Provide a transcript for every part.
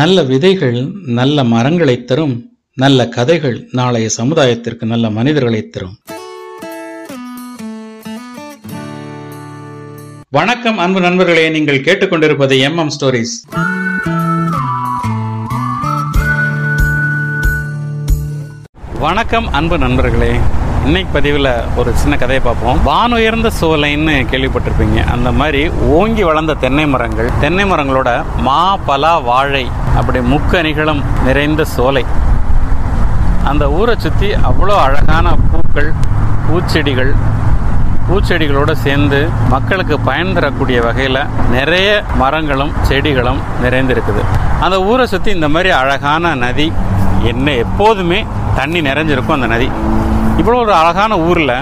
நல்ல விதைகள் நல்ல மரங்களை தரும் நல்ல கதைகள் நாளைய சமுதாயத்திற்கு நல்ல மனிதர்களை தரும். வணக்கம் அன்பு நண்பர்களே. நீங்கள் கேட்டுக்கொண்டிருப்பது எம் எம் ஸ்டோரிஸ். வணக்கம் அன்பு நண்பர்களே. இன்னைக்கு பதிவில் ஒரு சின்ன கதையை பார்ப்போம். வானுயர்ந்த சோலைன்னு கேள்விப்பட்டிருப்பீங்க. அந்த மாதிரி ஓங்கி வளர்ந்த தென்னை மரங்கள் தென்னை மரங்களோட மா பலா வாழை அப்படி முக்கணிகளும் நிறைந்த சோலை. அந்த ஊரை சுற்றி அவ்வளோ அழகான பூக்கள் பூச்செடிகள் பூச்செடிகளோடு சேர்ந்து மக்களுக்கு பயன் தரக்கூடிய வகையில் நிறைய மரங்களும் செடிகளும் நிறைந்திருக்குது. அந்த ஊரை சுற்றி இந்த மாதிரி அழகான நதி என்ன எப்போதுமே தண்ணி நிறைஞ்சிருக்கும் அந்த நதி. இவ்வளோ ஒரு அழகான ஊரில்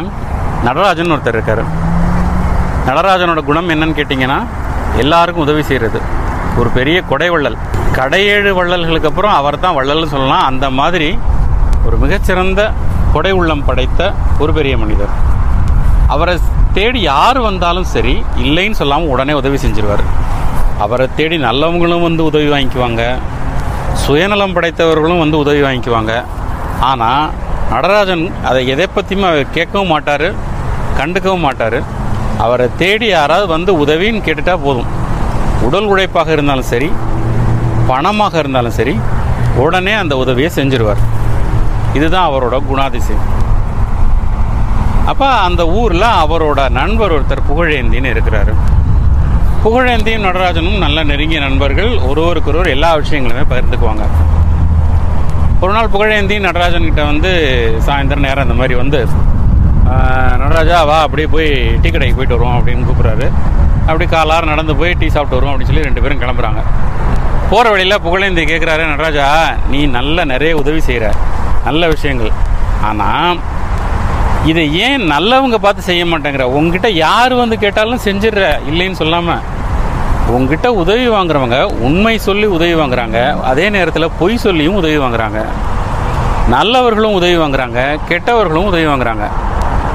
நடராஜன் ஒருத்தர் இருக்கார். நடராஜனோட குணம் என்னன்னு கேட்டிங்கன்னா எல்லாருக்கும் உதவி செய்கிறது ஒரு பெரிய கொடை வள்ளல். கடையேழு வள்ளல்களுக்கு அப்புறம் அவர் தான் வள்ளல்னு சொல்லலாம். அந்த மாதிரி ஒரு மிகச்சிறந்த கொடை உள்ளம் படைத்த ஒரு பெரிய மனிதர். அவரை தேடி யார் வந்தாலும் சரி இல்லைன்னு சொல்லாமல் உடனே உதவி செஞ்சிருவார். அவரை தேடி நல்லவங்களும் வந்து உதவி வாங்கிக்குவாங்க. சுயநலம் படைத்தவர்களும் வந்து உதவி வாங்கிக்குவாங்க. ஆனால் நடராஜன் அதை எதை பற்றியுமே அவர் கேட்கவும் மாட்டார் கண்டுக்கவும் மாட்டார். அவரை தேடி யாராவது வந்து உதவின்னு கேட்டுட்டா போதும். உடல் உழைப்பாக இருந்தாலும் சரி பணமாக இருந்தாலும் சரி உடனே அந்த உதவியை செஞ்சிருவார். இதுதான் அவரோட குணாதிசயம். அப்போ அந்த ஊரில் அவரோட நண்பர் ஒருத்தர் புகழேந்தின்னு இருக்கிறாரு. புகழேந்தியும் நடராஜனும் நல்ல நெருங்கிய நண்பர்கள் ஒருவருக்கொருவர் எல்லா விஷயங்களுமே பகிர்ந்துக்குவாங்க. ஒரு நாள் புகழேந்தி நடராஜன் கிட்ட வந்து சாயந்தரம் நேரம் இந்த மாதிரி வந்து நடராஜா வா அப்படியே போய் டீ கடைக்கு போயிட்டு வருவோம் அப்படின்னு கூப்பிட்றாரு. அப்படி காலார் நடந்து போய் டீ சாப்பிட்டு வருவோம் அப்படின்னு சொல்லி ரெண்டு பேரும் கிளம்புறாங்க. போகிற வழியில் புகழேந்தி கேட்குறாரு நடராஜா நீ நல்ல நிறைய உதவி செய்கிற நல்ல விஷயங்கள். ஆனால் இதை ஏன் நல்லவங்க பார்த்து செய்ய மாட்டேங்கிற? உங்ககிட்ட யார் வந்து கேட்டாலும் செஞ்சிடுற. இல்லைன்னு சொல்லாமல் உங்ககிட்ட உதவி வாங்குறவங்க உண்மை சொல்லி உதவி வாங்குறாங்க. அதே நேரத்தில் பொய் சொல்லியும் உதவி வாங்குறாங்க. நல்லவர்களும் உதவி வாங்குறாங்க. கெட்டவர்களும் உதவி வாங்குறாங்க.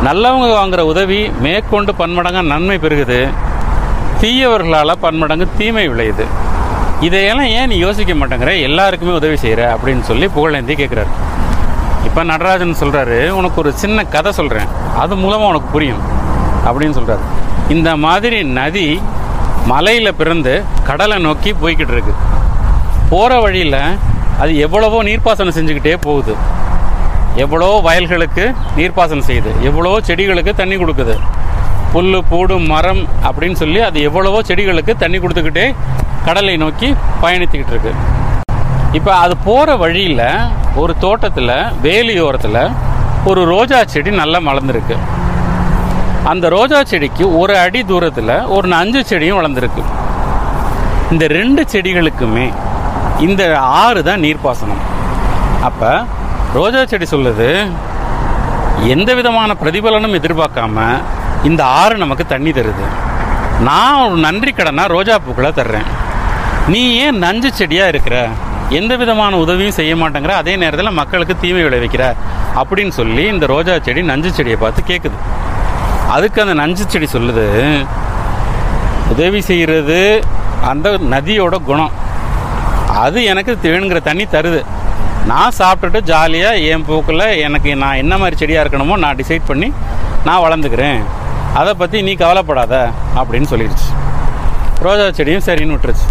நல்லவங்க வாங்குற உதவி மேற்கொண்டு பன்மடங்காக நன்மை பெருகுது. தீயவர்களால் பன்மடங்கு தீமை விளையுது. இதையெல்லாம் ஏன் நீ யோசிக்க மாட்டேங்கிற? எல்லாருக்குமே உதவி செய்கிற அப்படின்னு சொல்லி புகழேந்தி கேட்குறாரு இப்போ நடராஜன் சொல்கிறாரு உனக்கு ஒரு சின்ன கதை சொல்கிறேன் அது மூலமாக உனக்கு புரியும். அப்படின்னு சொல்கிறாரு இந்த மாதிரி நதி மலையில் பிறந்து கடலை நோக்கி போய்கிட்டு இருக்கு. போகிற வழியில் அது எவ்வளவோ நீர்ப்பாசனம் செஞ்சுக்கிட்டே போகுது. எவ்வளோ வயல்களுக்கு நீர்ப்பாசனம் செய்யுது. எவ்வளோ செடிகளுக்கு தண்ணி கொடுக்குது. புல் பூடு மரம் அப்படின்னு சொல்லி அது எவ்வளவோ செடிகளுக்கு தண்ணி கொடுத்துக்கிட்டே கடலை நோக்கி பயணித்துக்கிட்டு இருக்கு. இப்போ அது போகிற வழியில் ஒரு தோட்டத்தில் வேலியோரத்தில் ஒரு ரோஜா செடி நல்லா வளர்ந்துருக்கு அந்த ரோஜா செடிக்கு ஒரு அடி தூரத்தில் ஒரு நஞ்சு செடியும் வளர்ந்துருக்கு. இந்த ரெண்டு செடிகளுக்குமே இந்த ஆறு தான் நீர்ப்பாசனம். அப்போ ரோஜா செடி சொல்லுது எந்த விதமான பிரதிபலனும் எதிர்பார்க்காம இந்த ஆறு நமக்கு தண்ணி தருது. நான் ஒரு நன்றி கடனாக ரோஜா பூக்களை தர்றேன். நீ ஏன் நஞ்சு செடியாக இருக்கிற? எந்த விதமான உதவியும் செய்ய மாட்டேங்கிற அதே நேரத்தில் மக்களுக்கு தீமை விளைவிக்கிற அப்படின்னு சொல்லி இந்த ரோஜா செடி நஞ்சு செடியை பார்த்து கேட்குது அதுக்கு அந்த நஞ்சு செடி சொல்லுது உதவி செய்கிறது அந்த நதியோட குணம். அது எனக்கு வேணுங்கிற தண்ணி தருது. நான் சாப்பிட்டுட்டு ஜாலியாக என் போக்கில் எனக்கு நான் என்ன மாதிரி செடியாக இருக்கணுமோ நான் டிசைட் பண்ணி நான் வளர்ந்துக்கிறேன். அதை பற்றி நீ கவலைப்படாத அப்படின்னு சொல்லிடுச்சு ரோஜா செடியும் சரின்னு விட்டுருச்சு.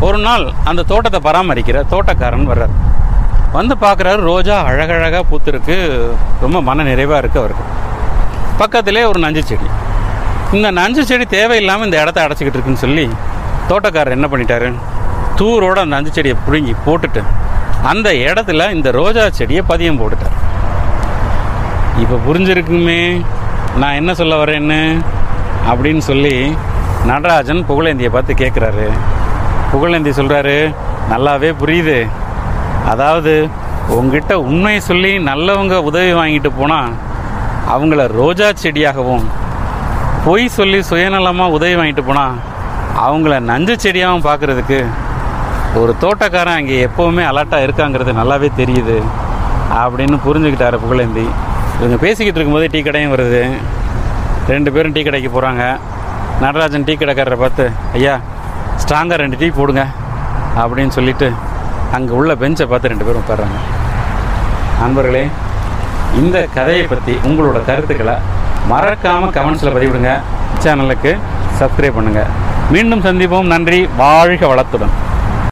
ஒரு நாள் அந்த தோட்டத்தை பராமரிக்கிற தோட்டக்காரன் வர்றார். வந்து பார்க்குறாரு ரோஜா அழகழகாக பூத்துருக்கு. ரொம்ப மன நிறைவாக இருக்குது அவருக்கு. பக்கத்திலே ஒரு நஞ்சு செடி. இந்த நஞ்சு செடி தேவையில்லாமல் இந்த இடத்த அடைச்சிக்கிட்டு இருக்குன்னு சொல்லி தோட்டக்காரர் என்ன பண்ணிட்டாரு? தூரோட அந்த நஞ்சு செடியை பிடுங்கி போட்டுட்டு அந்த இடத்துல இந்த ரோஜா செடியை பதியம் போட்டுட்டார். இப்போ புரிஞ்சிருக்குமே. நான் என்ன சொல்ல வரேன்னு அப்படின்னு சொல்லி நடராஜன் புகழேந்தியை பார்த்து கேட்குறாரு புகழேந்தி சொல்கிறாரு நல்லாவே புரியுது. அதாவது உங்ககிட்ட உண்மை சொல்லி நல்லவங்க உதவி வாங்கிட்டு போனால் அவங்கள ரோஜா செடியாகவும் பொய் சொல்லி சுயநலமாக உதவி வாங்கிட்டு போனால் அவங்கள நஞ்சு செடியாகவும் பார்க்குறதுக்கு ஒரு தோட்டக்காரன் அங்கே எப்போவுமே அலர்ட்டாக இருக்காங்கிறது நல்லாவே தெரியுது அப்படின்னு புரிஞ்சுக்கிட்டாரு புகழேந்தி. இவங்க பேசிக்கிட்டு இருக்கும்போது டீ கடையும் வருது. ரெண்டு பேரும் டீ கடைக்கு போகிறாங்க நடராஜன் டீ கடைக்காரரை பார்த்து ஐயா ஸ்ட்ராங்காக ரெண்டு டீ போடுங்க அப்படின்னு சொல்லிட்டு அங்கே உள்ள பெஞ்சை பார்த்து ரெண்டு பேரும் உட்கார்றாங்க. நண்பர்களே இந்த கதையை பற்றி உங்களோட கருத்துக்களை மறக்காமல் கமெண்ட்ஸில் பதிவிடுங்க. சேனலுக்கு சப்ஸ்கிரைப் பண்ணுங்கள் மீண்டும் சந்திப்போம். நன்றி. வாழ்க வளத்துடன்.